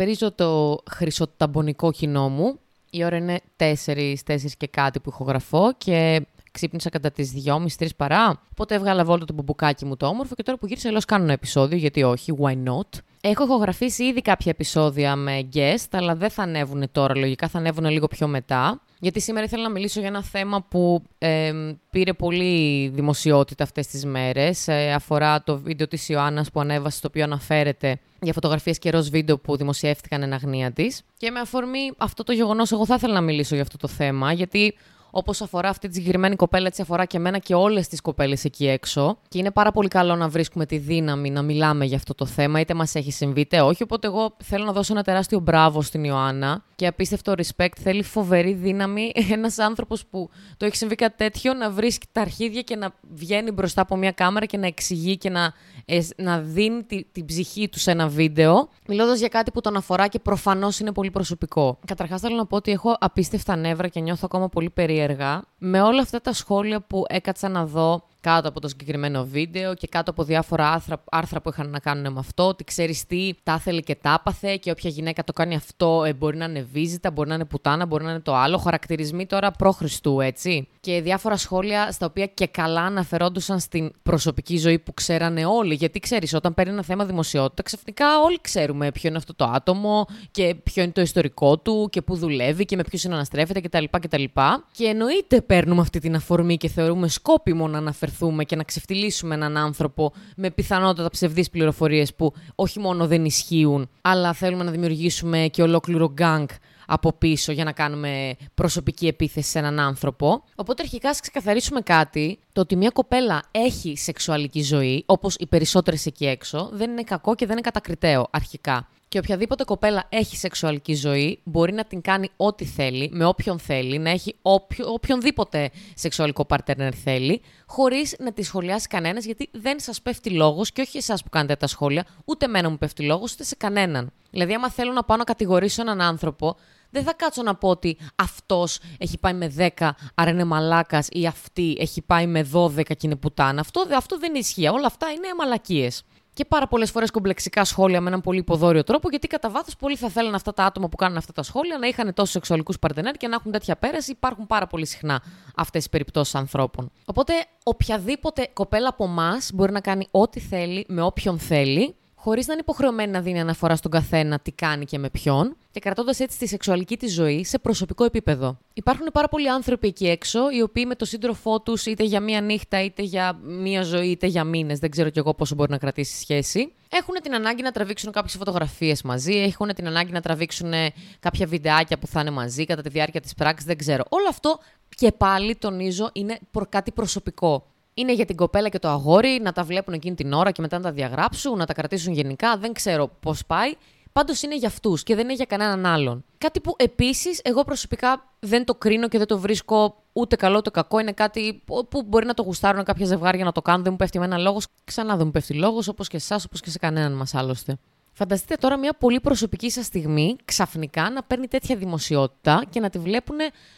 Καλησπερίζω το χρυσοταμπονικό κοινό μου. Η ώρα είναι 4, 4 και κάτι που ηχογραφώ και ξύπνησα κατά τις 2.30-3 παρά. Οπότε έβγαλα βόλτα το μπουμπουκάκι μου το όμορφο και τώρα που γύρισα, λέω κάνω ένα επεισόδιο, γιατί όχι, why not; Έχω ηχογραφήσει ήδη κάποια επεισόδια με guest, αλλά δεν θα ανέβουν τώρα, λογικά θα ανέβουν λίγο πιο μετά. Γιατί σήμερα ήθελα να μιλήσω για ένα θέμα που ε, πήρε πολύ δημοσιότητα αυτές τις μέρες. Ε, αφορά το βίντεο της Ιωάννας που ανέβασε, στο οποίο αναφέρεται για φωτογραφίες και ροζ βίντεο που δημοσιεύτηκαν εν αγνοία της. Και με αφορμή αυτό το γεγονός, εγώ θα ήθελα να μιλήσω για αυτό το θέμα, γιατί Όπως αφορά αυτή τη συγκεκριμένη κοπέλα, έτσι αφορά και εμένα και όλες τις κοπέλες εκεί έξω. Και είναι πάρα πολύ καλό να βρίσκουμε τη δύναμη να μιλάμε για αυτό το θέμα, είτε μας έχει συμβεί είτε όχι. Οπότε, εγώ θέλω να δώσω ένα τεράστιο μπράβο στην Ιωάννα και απίστευτο respect. Θέλει φοβερή δύναμη ένας άνθρωπος που το έχει συμβεί κάτι τέτοιο να βρίσκει τα αρχίδια και να βγαίνει μπροστά από μια κάμερα και να εξηγεί και να, ε, να δίνει τη, την ψυχή του σε ένα βίντεο, μιλώντας για κάτι που τον αφορά και προφανώς είναι πολύ προσωπικό. Καταρχάς, θέλω να πω ότι έχω απίστευτα νεύρα και νιώθω ακόμα πολύ περίεργα περίεργα με όλα αυτά τα σχόλια που έκατσα να δω κάτω από το συγκεκριμένο βίντεο και κάτω από διάφορα άρθρα, άρθρα που είχαν να κάνουν με αυτό. Ότι ξέρεις τι, τα ήθελε και τα άπαθε και όποια γυναίκα το κάνει αυτό ε, μπορεί να είναι βίζητα, μπορεί να είναι πουτάνα, μπορεί να είναι το άλλο. Χαρακτηρισμοί τώρα προ Χριστού, έτσι. Και διάφορα σχόλια στα οποία και καλά αναφερόντουσαν στην προσωπική ζωή που ξέρανε όλοι. Γιατί ξέρεις, όταν παίρνει ένα θέμα δημοσιότητα, ξαφνικά όλοι ξέρουμε ποιο είναι αυτό το άτομο και ποιο είναι το ιστορικό του και πού δουλεύει και με ποιους συναναστρέφεται κτλ. κτλ. Και εννοείται παίρνουμε αυτή την αφορμή και θεωρούμε σκόπιμο να αναφερθούμε και να ξεφτιλίσουμε έναν άνθρωπο με πιθανότατα ψευδείς πληροφορίες που όχι μόνο δεν ισχύουν, αλλά θέλουμε να δημιουργήσουμε και ολόκληρο γκάγκ από πίσω για να κάνουμε προσωπική επίθεση σε έναν άνθρωπο. Οπότε αρχικά ας ξεκαθαρίσουμε κάτι, το ότι μια κοπέλα έχει σεξουαλική ζωή, όπως οι περισσότερες εκεί έξω, δεν είναι κακό και δεν είναι κατακριτέο αρχικά. Και οποιαδήποτε κοπέλα έχει σεξουαλική ζωή μπορεί να την κάνει ό,τι θέλει, με όποιον θέλει, να έχει όποιο, οποιονδήποτε σεξουαλικό partner θέλει, χωρίς να τη σχολιάσει κανένας, γιατί δεν σας πέφτει λόγος και όχι εσάς που κάνετε τα σχόλια, ούτε εμένα μου πέφτει λόγος, ούτε σε κανέναν. Δηλαδή, άμα θέλω να πάω να κατηγορήσω έναν άνθρωπο, δεν θα κάτσω να πω ότι αυτός έχει πάει με 10, άρα είναι μαλάκας, ή αυτή έχει πάει με 12 και είναι πουτάνα. Αυτό, αυτό δεν ισχύει. Όλα αυτά είναι μαλακίες και πάρα πολλές φορές κομπλεξικά σχόλια με έναν πολύ υποδόριο τρόπο, γιατί κατά βάθος πολλοί θα θέλουν αυτά τα άτομα που κάνουν αυτά τα σχόλια να είχαν τόσο σεξουαλικούς παρτενέρ και να έχουν τέτοια πέραση. Υπάρχουν πάρα πολύ συχνά αυτές οι περιπτώσεις ανθρώπων. Οπότε, οποιαδήποτε κοπέλα από εμάς μπορεί να κάνει ό,τι θέλει με όποιον θέλει χωρίς να είναι υποχρεωμένη να δίνει αναφορά στον καθένα τι κάνει και με ποιον, και κρατώντας έτσι τη σεξουαλική της ζωή σε προσωπικό επίπεδο. Υπάρχουν πάρα πολλοί άνθρωποι εκεί έξω, οι οποίοι με τον σύντροφό τους είτε για μία νύχτα, είτε για μία ζωή, είτε για μήνες, δεν ξέρω κι εγώ πόσο μπορεί να κρατήσει σχέση, έχουν την ανάγκη να τραβήξουν κάποιες φωτογραφίες μαζί, έχουν την ανάγκη να τραβήξουν κάποια βιντεάκια που θα είναι μαζί κατά τη διάρκεια της πράξη, δεν ξέρω. Όλο αυτό και πάλι τονίζω είναι κάτι προσωπικό είναι για την κοπέλα και το αγόρι να τα βλέπουν εκείνη την ώρα και μετά να τα διαγράψουν, να τα κρατήσουν γενικά. Δεν ξέρω πώς πάει. Πάντως είναι για αυτούς και δεν είναι για κανέναν άλλον. Κάτι που επίσης εγώ προσωπικά δεν το κρίνω και δεν το βρίσκω ούτε καλό ούτε κακό. Είναι κάτι που μπορεί να το γουστάρουν κάποια ζευγάρια να το κάνουν. Δεν μου πέφτει με έναν λόγος. Ξανά δεν μου πέφτει λόγος, όπως και εσάς, όπως και σε κανέναν μας άλλωστε. Φανταστείτε τώρα μια πολύ προσωπική σας στιγμή ξαφνικά να παίρνει τέτοια δημοσιότητα και να τη βλέπουν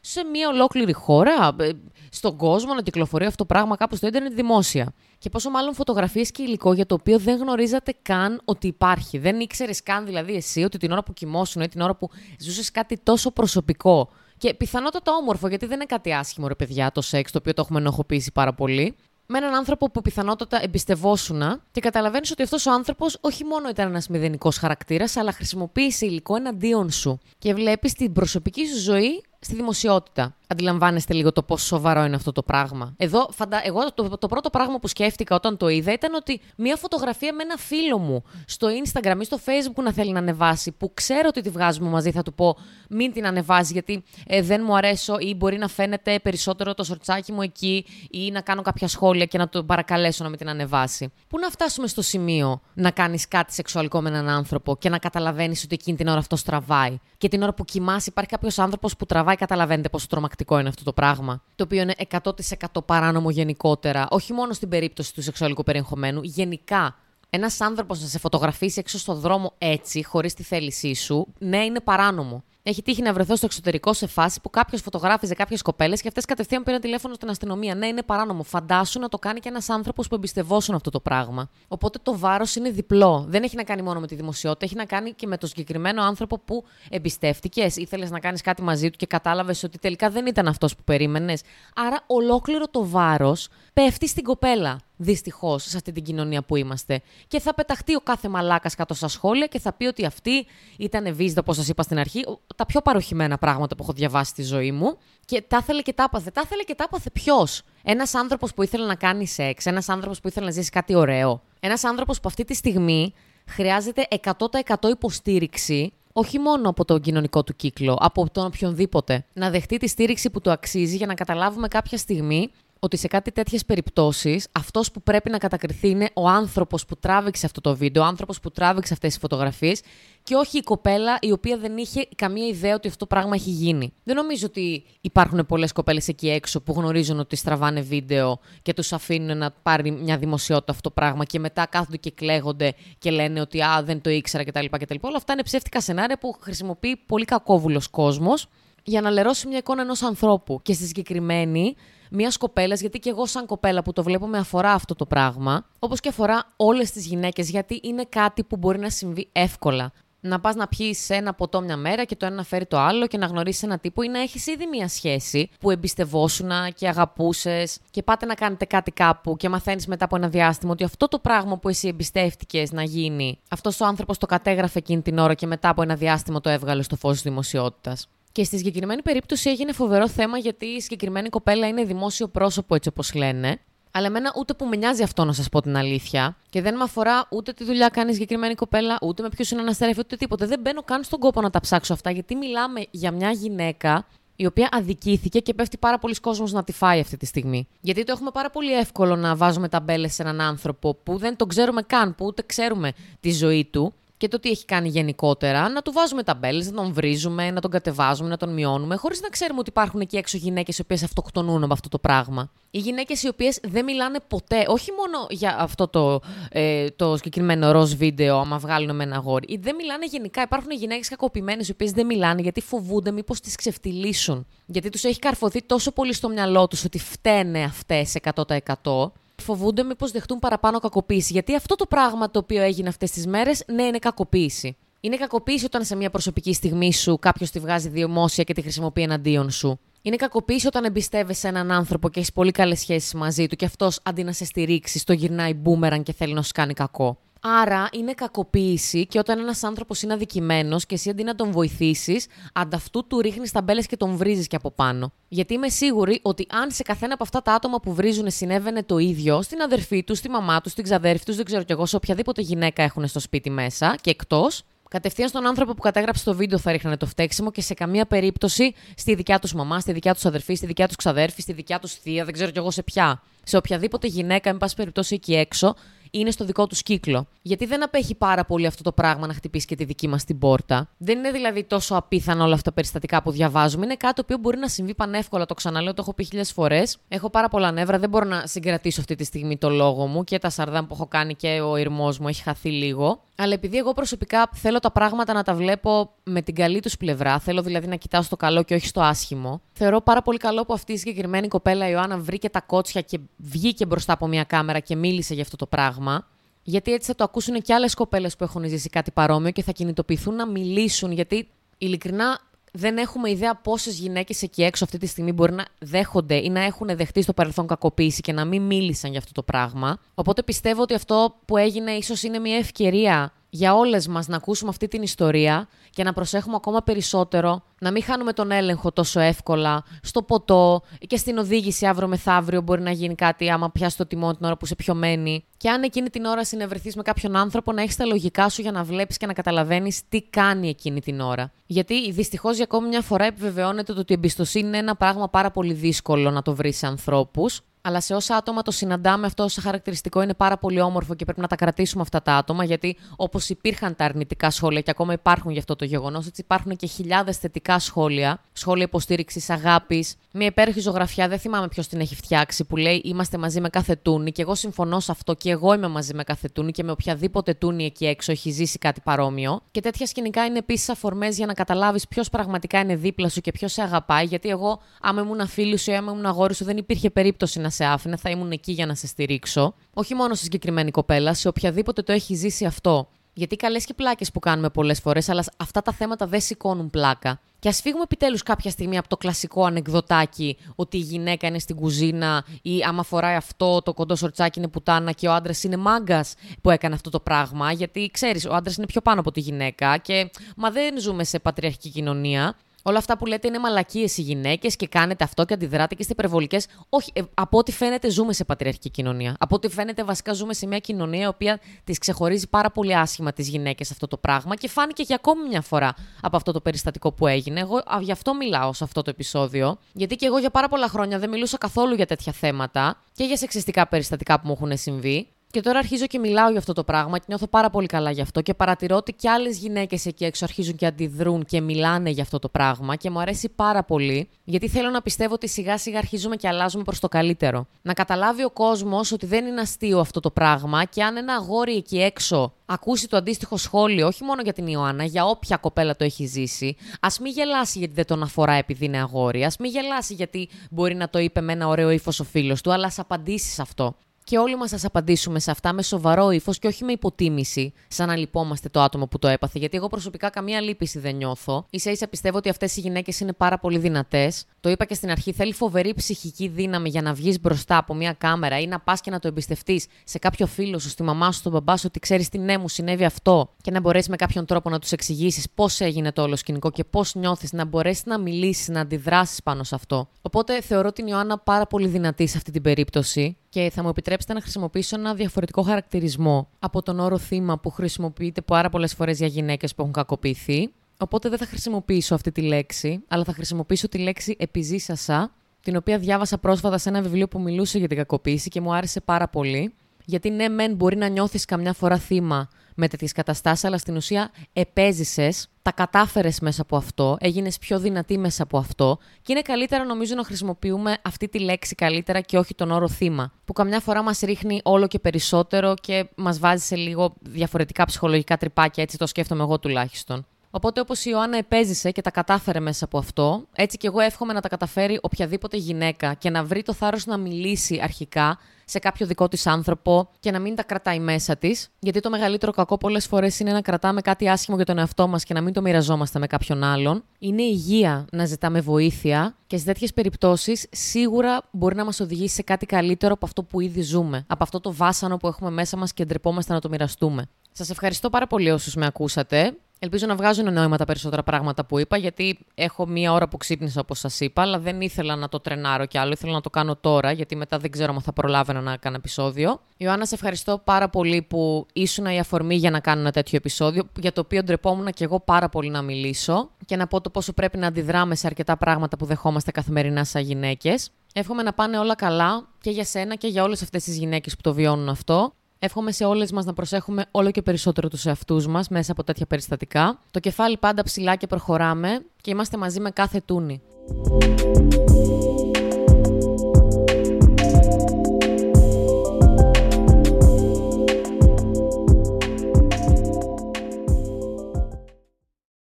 σε μια ολόκληρη χώρα, ε, στον κόσμο, να κυκλοφορεί αυτό το πράγμα κάπου στο ίντερνετ δημόσια. Και πόσο μάλλον φωτογραφίες και υλικό για το οποίο δεν γνωρίζατε καν ότι υπάρχει. Δεν ήξερες καν δηλαδή εσύ ότι την ώρα που κοιμόσουν ή την ώρα που ζούσες κάτι τόσο προσωπικό. Και πιθανότατα όμορφο, γιατί δεν είναι κάτι άσχημο, ρε παιδιά, το σεξ, το οποίο το έχουμε ενοχοποιήσει πάρα πολύ με έναν άνθρωπο που πιθανότατα εμπιστευόσουν και καταλαβαίνεις ότι αυτός ο άνθρωπος όχι μόνο ήταν ένας μηδενικός χαρακτήρας, αλλά χρησιμοποίησε υλικό εναντίον σου. Και βλέπεις την προσωπική σου ζωή στη δημοσιότητα. Αντιλαμβάνεστε λίγο το πόσο σοβαρό είναι αυτό το πράγμα. Εδώ, φαντα... εγώ το, το πρώτο πράγμα που σκέφτηκα όταν το είδα ήταν ότι μία φωτογραφία με ένα φίλο μου στο Instagram ή στο Facebook να θέλει να ανεβάσει, που ξέρω ότι τη βγάζουμε μαζί, θα του πω μην την ανεβάζει γιατί ε, δεν μου αρέσω ή μπορεί να φαίνεται περισσότερο το σορτσάκι μου εκεί ή να κάνω κάποια σχόλια και να τον παρακαλέσω να μην την ανεβάσει. Πού να φτάσουμε στο σημείο να κάνεις κάτι σεξουαλικό με έναν άνθρωπο και να καταλαβαίνεις ότι εκείνη την ώρα αυτό στραβάει; Και την ώρα που κοιμάσαι υπάρχει κάποιος άνθρωπος που τραβάει, καταλαβαίνετε πόσο τρομακτικό είναι αυτό το πράγμα. Το οποίο είναι 100% παράνομο γενικότερα, όχι μόνο στην περίπτωση του σεξουαλικού περιεχομένου, γενικά. Ένας άνθρωπος να σε φωτογραφίσει έξω στο δρόμο έτσι, χωρίς τη θέλησή σου, ναι, είναι παράνομο. Έχει τύχει να βρεθώ στο εξωτερικό σε φάση που κάποιος φωτογράφιζε κάποιες κοπέλες και αυτές κατευθείαν πήραν τηλέφωνο στην αστυνομία. Ναι, είναι παράνομο. Φαντάσου να το κάνει και ένας άνθρωπος που εμπιστευόσουν αυτό το πράγμα. Οπότε το βάρος είναι διπλό. Δεν έχει να κάνει μόνο με τη δημοσιότητα, έχει να κάνει και με το συγκεκριμένο άνθρωπο που εμπιστεύτηκες. Ήθελες να κάνεις κάτι μαζί του και κατάλαβες ότι τελικά δεν ήταν αυτός που περίμενες. Άρα ολόκληρο το βάρος πέφτει στην κοπέλα. Δυστυχώς, σε αυτή την κοινωνία που είμαστε. Και θα πεταχτεί ο κάθε μαλάκας κάτω στα σχόλια και θα πει ότι αυτή ήταν βίζδα, όπως σας είπα στην αρχή, τα πιο παροχημένα πράγματα που έχω διαβάσει στη ζωή μου. Και τα ήθελε και τα άπαθε. Τα ήθελε και τα άπαθε ποιος; Ένας άνθρωπος που ήθελε να κάνει σεξ, ένας άνθρωπος που ήθελε να ζήσει κάτι ωραίο. Ένας άνθρωπος που αυτή τη στιγμή χρειάζεται 100% υποστήριξη όχι μόνο από τον κοινωνικό του κύκλο, από τον οποιονδήποτε. Να δεχτεί τη στήριξη που του αξίζει για να καταλάβουμε κάποια στιγμή ότι σε κάτι τέτοιες περιπτώσεις αυτός που πρέπει να κατακριθεί είναι ο άνθρωπος που τράβηξε αυτό το βίντεο, ο άνθρωπος που τράβηξε αυτές τις φωτογραφίες και όχι η κοπέλα η οποία δεν είχε καμία ιδέα ότι αυτό το πράγμα έχει γίνει. Δεν νομίζω ότι υπάρχουν πολλές κοπέλες εκεί έξω που γνωρίζουν ότι στραβάνε βίντεο και τους αφήνουν να πάρει μια δημοσιότητα αυτό το πράγμα και μετά κάθονται και κλαίγονται και λένε ότι Α, δεν το ήξερα κτλ. κτλ. Όλα αυτά είναι ψεύτικα σενάρια που χρησιμοποιεί πολύ κακόβουλος κόσμος για να λερώσει μια εικόνα ενός ανθρώπου. Και στη συγκεκριμένη μιας κοπέλας, γιατί και εγώ, σαν κοπέλα που το βλέπω, με αφορά αυτό το πράγμα, όπως και αφορά όλες τις γυναίκες, γιατί είναι κάτι που μπορεί να συμβεί εύκολα. Να πας να πιεις ένα ποτό μια μέρα και το ένα να φέρει το άλλο και να γνωρίσεις ένα τύπο ή να έχεις ήδη μια σχέση που εμπιστευόσουν και αγαπούσες και πάτε να κάνετε κάτι κάπου και μαθαίνεις μετά από ένα διάστημα ότι αυτό το πράγμα που εσύ εμπιστεύτηκες να γίνει, αυτός ο άνθρωπος το κατέγραφε εκείνη την ώρα και μετά από ένα διάστημα το έβγαλε στο φως της δημοσιότητας. Και στη συγκεκριμένη περίπτωση έγινε φοβερό θέμα γιατί η συγκεκριμένη κοπέλα είναι δημόσιο πρόσωπο, έτσι όπως λένε. Αλλά εμένα ούτε που με νοιάζει αυτό να σας πω την αλήθεια. Και δεν με αφορά ούτε τι δουλειά κάνει η συγκεκριμένη κοπέλα, ούτε με ποιου είναι αναστερεύει, ούτε τίποτα. Δεν μπαίνω καν στον κόπο να τα ψάξω αυτά, γιατί μιλάμε για μια γυναίκα η οποία αδικήθηκε και πέφτει πάρα πολλοί κόσμος να τη φάει αυτή τη στιγμή. Γιατί το έχουμε πάρα πολύ εύκολο να βάζουμε ταμπέλες σε έναν άνθρωπο που δεν τον ξέρουμε καν, που ούτε ξέρουμε τη ζωή του και το τι έχει κάνει γενικότερα, να του βάζουμε ταμπέλες, να τον βρίζουμε, να τον κατεβάζουμε, να τον μειώνουμε, χωρίς να ξέρουμε ότι υπάρχουν εκεί έξω γυναίκες οι οποίες αυτοκτονούν από αυτό το πράγμα. Οι γυναίκες οι οποίες δεν μιλάνε ποτέ, όχι μόνο για αυτό το, ε, το συγκεκριμένο ροζ βίντεο, άμα βγάλουν με ένα γόρι, ή δεν μιλάνε γενικά. Υπάρχουν γυναίκες κακοποιημένες οι οποίες δεν μιλάνε γιατί φοβούνται μήπως τις ξεφτυλίσουν. Γιατί τους έχει καρφωθεί τόσο πολύ στο μυαλό τους ότι φταίνε αυτές 100% φοβούνται μήπως δεχτούν παραπάνω κακοποίηση. Γιατί αυτό το πράγμα το οποίο έγινε αυτές τις μέρες, ναι, είναι κακοποίηση. Είναι κακοποίηση όταν σε μια προσωπική στιγμή σου κάποιος τη βγάζει δημόσια και τη χρησιμοποιεί εναντίον σου. Είναι κακοποίηση όταν εμπιστεύεσαι έναν άνθρωπο και έχεις πολύ καλές σχέσεις μαζί του και αυτός αντί να σε στηρίξει, το γυρνάει μπούμεραν και θέλει να σου κάνει κακό. Άρα είναι κακοποίηση και όταν ένας άνθρωπος είναι αδικημένος και εσύ αντί να τον βοηθήσεις, ανταυτού του ρίχνεις τα μπέλες και τον βρίζεις και από πάνω. Γιατί είμαι σίγουρη ότι αν σε καθένα από αυτά τα άτομα που βρίζουν συνέβαινε το ίδιο, στην αδερφή τους, στη μαμά τους, στην ξαδέρφη τους, δεν ξέρω κι εγώ, σε οποιαδήποτε γυναίκα έχουν στο σπίτι μέσα και εκτός, Κατευθείαν στον άνθρωπο που κατέγραψε το βίντεο θα ρίχνανε το φταίξιμο και σε καμία περίπτωση στη δικιά τους μαμά, στη δικιά τους αδερφή, στη δικιά τους ξαδέρφη, στη δικιά τους θεία, δεν ξέρω κι εγώ σε ποια. Σε οποιαδήποτε γυναίκα, εν πάση περιπτώσει εκεί έξω, είναι στο δικό τους κύκλο. Γιατί δεν απέχει πάρα πολύ αυτό το πράγμα να χτυπήσει και τη δική μας την πόρτα. Δεν είναι δηλαδή τόσο απίθανο όλα αυτά τα περιστατικά που διαβάζουμε. Είναι κάτι το οποίο μπορεί να συμβεί πανεύκολα. Το ξαναλέω, το έχω πει χίλιες φορές. Έχω πάρα πολλά νεύρα. Δεν μπορώ να συγκρατήσω αυτή τη στιγμή το λόγο μου και τα σαρδάμ που έχω κάνει και ο ηρμός μου έχει χαθεί λίγο. Αλλά επειδή εγώ προσωπικά θέλω τα πράγματα να τα βλέπω με την καλή τους πλευρά, θέλω δηλαδή να κοιτάω στο καλό και όχι στο άσχημο, θεωρώ πάρα πολύ καλό που αυτή η συγκεκριμένη κοπέλα Ιωάννα βρήκε τα κότσια και βγήκε μπροστά από μια κάμερα και μίλησε για αυτό το πράγμα. Γιατί έτσι θα το ακούσουν και άλλες κοπέλες που έχουν ζήσει κάτι παρόμοιο και θα κινητοποιηθούν να μιλήσουν. Γιατί ειλικρινά δεν έχουμε ιδέα πόσες γυναίκες εκεί έξω αυτή τη στιγμή μπορεί να δέχονται ή να έχουν δεχτεί στο παρελθόν κακοποίηση και να μην μίλησαν για αυτό το πράγμα. Οπότε πιστεύω ότι αυτό που έγινε ίσως είναι μια ευκαιρία για όλες μας να ακούσουμε αυτή την ιστορία και να προσέχουμε ακόμα περισσότερο, να μην χάνουμε τον έλεγχο τόσο εύκολα στο ποτό και στην οδήγηση αύριο μεθαύριο μπορεί να γίνει κάτι άμα πιάσει το τιμό την ώρα που σε πιωμένη. Και αν εκείνη την ώρα συνευρεθείς με κάποιον άνθρωπο, να έχεις τα λογικά σου για να βλέπεις και να καταλαβαίνεις τι κάνει εκείνη την ώρα. Γιατί δυστυχώς για ακόμη μια φορά επιβεβαιώνεται ότι η εμπιστοσύνη είναι ένα πράγμα πάρα πολύ δύσκολο να το βρεις σε ανθρώπους. Αλλά σε όσα άτομα το συναντάμε, αυτό ως χαρακτηριστικό είναι πάρα πολύ όμορφο και πρέπει να τα κρατήσουμε αυτά τα άτομα, γιατί όπως υπήρχαν τα αρνητικά σχόλια και ακόμα υπάρχουν για αυτό το γεγονός, έτσι υπάρχουν και χιλιάδες θετικά σχόλια, σχόλια υποστήριξης, αγάπης. Μια υπέροχη ζωγραφιά, δεν θυμάμαι ποιος την έχει φτιάξει, που λέει Είμαστε μαζί με κάθε τούνη και εγώ συμφωνώ σε αυτό και εγώ είμαι μαζί με κάθε τούνη και με οποιαδήποτε τούνη εκεί έξω έχει ζήσει κάτι παρόμοιο. Και τέτοια σκηνικά είναι επίσης αφορμές για να καταλάβεις ποιος πραγματικά είναι δίπλα σου και ποιος σε αγαπάει, γιατί εγώ, άμα ήμουν φίλη σου ή άμα ήμουν αγόρι σου, δεν υπήρχε περίπτωση να σε άφηνε, θα ήμουν εκεί για να σε στηρίξω. Όχι μόνο στη συγκεκριμένη κοπέλα, σε οποιαδήποτε το έχει ζήσει αυτό. Γιατί καλές και πλάκες που κάνουμε πολλές φορές, αλλά αυτά τα θέματα δεν σηκώνουν πλάκα. Και ας φύγουμε επιτέλους κάποια στιγμή από το κλασικό ανεκδοτάκι ότι η γυναίκα είναι στην κουζίνα ή άμα φοράει αυτό το κοντό σορτσάκι είναι πουτάνα και ο άντρας είναι μάγκας που έκανε αυτό το πράγμα. Γιατί ξέρεις, ο άντρας είναι πιο πάνω από τη γυναίκα και μα δεν ζούμε σε πατριαρχική κοινωνία. Όλα αυτά που λέτε είναι μαλακίες οι γυναίκες και κάνετε αυτό και αντιδράτε και είστε υπερβολικές. Όχι, ε, από ό,τι φαίνεται ζούμε σε πατριαρχική κοινωνία. Από ό,τι φαίνεται βασικά ζούμε σε μια κοινωνία η οποία τις ξεχωρίζει πάρα πολύ άσχημα τις γυναίκες αυτό το πράγμα και φάνηκε για ακόμη μια φορά από αυτό το περιστατικό που έγινε. Εγώ α, γι' αυτό μιλάω σε αυτό το επεισόδιο. Γιατί και εγώ για πάρα πολλά χρόνια δεν μιλούσα καθόλου για τέτοια θέματα και για σεξιστικά περιστατικά που μου έχουν συμβεί. Και τώρα αρχίζω και μιλάω για αυτό το πράγμα και νιώθω πάρα πολύ καλά γι' αυτό και παρατηρώ ότι και άλλες γυναίκες εκεί έξω αρχίζουν και αντιδρούν και μιλάνε για αυτό το πράγμα και μου αρέσει πάρα πολύ γιατί θέλω να πιστεύω ότι σιγά σιγά αρχίζουμε και αλλάζουμε προς το καλύτερο. Να καταλάβει ο κόσμος ότι δεν είναι αστείο αυτό το πράγμα και αν ένα αγόρι εκεί έξω ακούσει το αντίστοιχο σχόλιο, όχι μόνο για την Ιωάννα, για όποια κοπέλα το έχει ζήσει, ας μην γελάσει γιατί δεν τον αφορά επειδή είναι αγόρι, ας μην γελάσει γιατί μπορεί να το είπε με ένα ωραίο ύφος ο φίλος του, αλλά ας απαντήσει σε αυτό και όλοι μας σας απαντήσουμε σε αυτά με σοβαρό ύφος και όχι με υποτίμηση, σαν να λυπόμαστε το άτομο που το έπαθε. Γιατί εγώ προσωπικά καμία λύπηση δεν νιώθω. σα ίσα πιστεύω ότι αυτές οι γυναίκες είναι πάρα πολύ δυνατές. Το είπα και στην αρχή, θέλει φοβερή ψυχική δύναμη για να βγεις μπροστά από μια κάμερα ή να πας και να το εμπιστευτείς σε κάποιο φίλο σου, στη μαμά σου, στον μπαμπά σου, ότι ξέρεις τι ναι, μου συνέβη αυτό και να μπορέσεις με κάποιον τρόπο να τους εξηγήσεις πώς έγινε το όλο σκηνικό και πώς νιώθεις, να μπορέσεις να μιλήσεις, να αντιδράσεις πάνω σε αυτό. Οπότε θεωρώ την Ιωάννα πάρα πολύ δυνατή σε αυτή την περίπτωση και θα μου επιτρέψετε να χρησιμοποιήσω ένα διαφορετικό χαρακτηρισμό από τον όρο θύμα που χρησιμοποιείται πάρα πολλές φορές για γυναίκες που έχουν κακοποιηθεί. Οπότε δεν θα χρησιμοποιήσω αυτή τη λέξη, αλλά θα χρησιμοποιήσω τη λέξη επιζήσασα, την οποία διάβασα πρόσφατα σε ένα βιβλίο που μιλούσε για την κακοποίηση και μου άρεσε πάρα πολύ. Γιατί ναι, μεν μπορεί να νιώθεις καμιά φορά θύμα με τέτοιες καταστάσεις, αλλά στην ουσία επέζησες, τα κατάφερες μέσα από αυτό, έγινες πιο δυνατή μέσα από αυτό και είναι καλύτερα νομίζω να χρησιμοποιούμε αυτή τη λέξη καλύτερα και όχι τον όρο θύμα, που καμιά φορά μας ρίχνει όλο και περισσότερο και μας βάζει σε λίγο διαφορετικά ψυχολογικά τρυπάκια, έτσι το σκέφτομαι εγώ τουλάχιστον. Οπότε, όπως η Ιωάννα επέζησε και τα κατάφερε μέσα από αυτό, έτσι και εγώ εύχομαι να τα καταφέρει οποιαδήποτε γυναίκα και να βρει το θάρρος να μιλήσει αρχικά σε κάποιο δικό της άνθρωπο και να μην τα κρατάει μέσα της. Γιατί το μεγαλύτερο κακό πολλές φορές είναι να κρατάμε κάτι άσχημο για τον εαυτό μας και να μην το μοιραζόμαστε με κάποιον άλλον. Είναι υγεία να ζητάμε βοήθεια και σε τέτοιες περιπτώσεις σίγουρα μπορεί να μας οδηγήσει σε κάτι καλύτερο από αυτό που ήδη ζούμε. Από αυτό το βάσανο που έχουμε μέσα μας και ντρεπόμαστε να το μοιραστούμε. Σας ευχαριστώ πάρα πολύ όσους με ακούσατε. Ελπίζω να βγάζουν νόημα τα περισσότερα πράγματα που είπα, γιατί έχω μία ώρα που ξύπνησα, όπως σας είπα, αλλά δεν ήθελα να το τρενάρω κι άλλο. Ήθελα να το κάνω τώρα, γιατί μετά δεν ξέρω αν θα προλάβαινα να κάνω επεισόδιο. Ιωάννα, σε ευχαριστώ πάρα πολύ που ήσουν η αφορμή για να κάνω ένα τέτοιο επεισόδιο, για το οποίο ντρεπόμουν και εγώ πάρα πολύ να μιλήσω και να πω το πόσο πρέπει να αντιδράμε σε αρκετά πράγματα που δεχόμαστε καθημερινά σαν γυναίκες. Εύχομαι να πάνε όλα καλά και για σένα και για όλες αυτές τις γυναίκες που το βιώνουν αυτό. Εύχομαι σε όλες μας να προσέχουμε όλο και περισσότερο τους εαυτούς μας μέσα από τέτοια περιστατικά. Το κεφάλι πάντα ψηλά και προχωράμε και είμαστε μαζί με κάθε τούνη.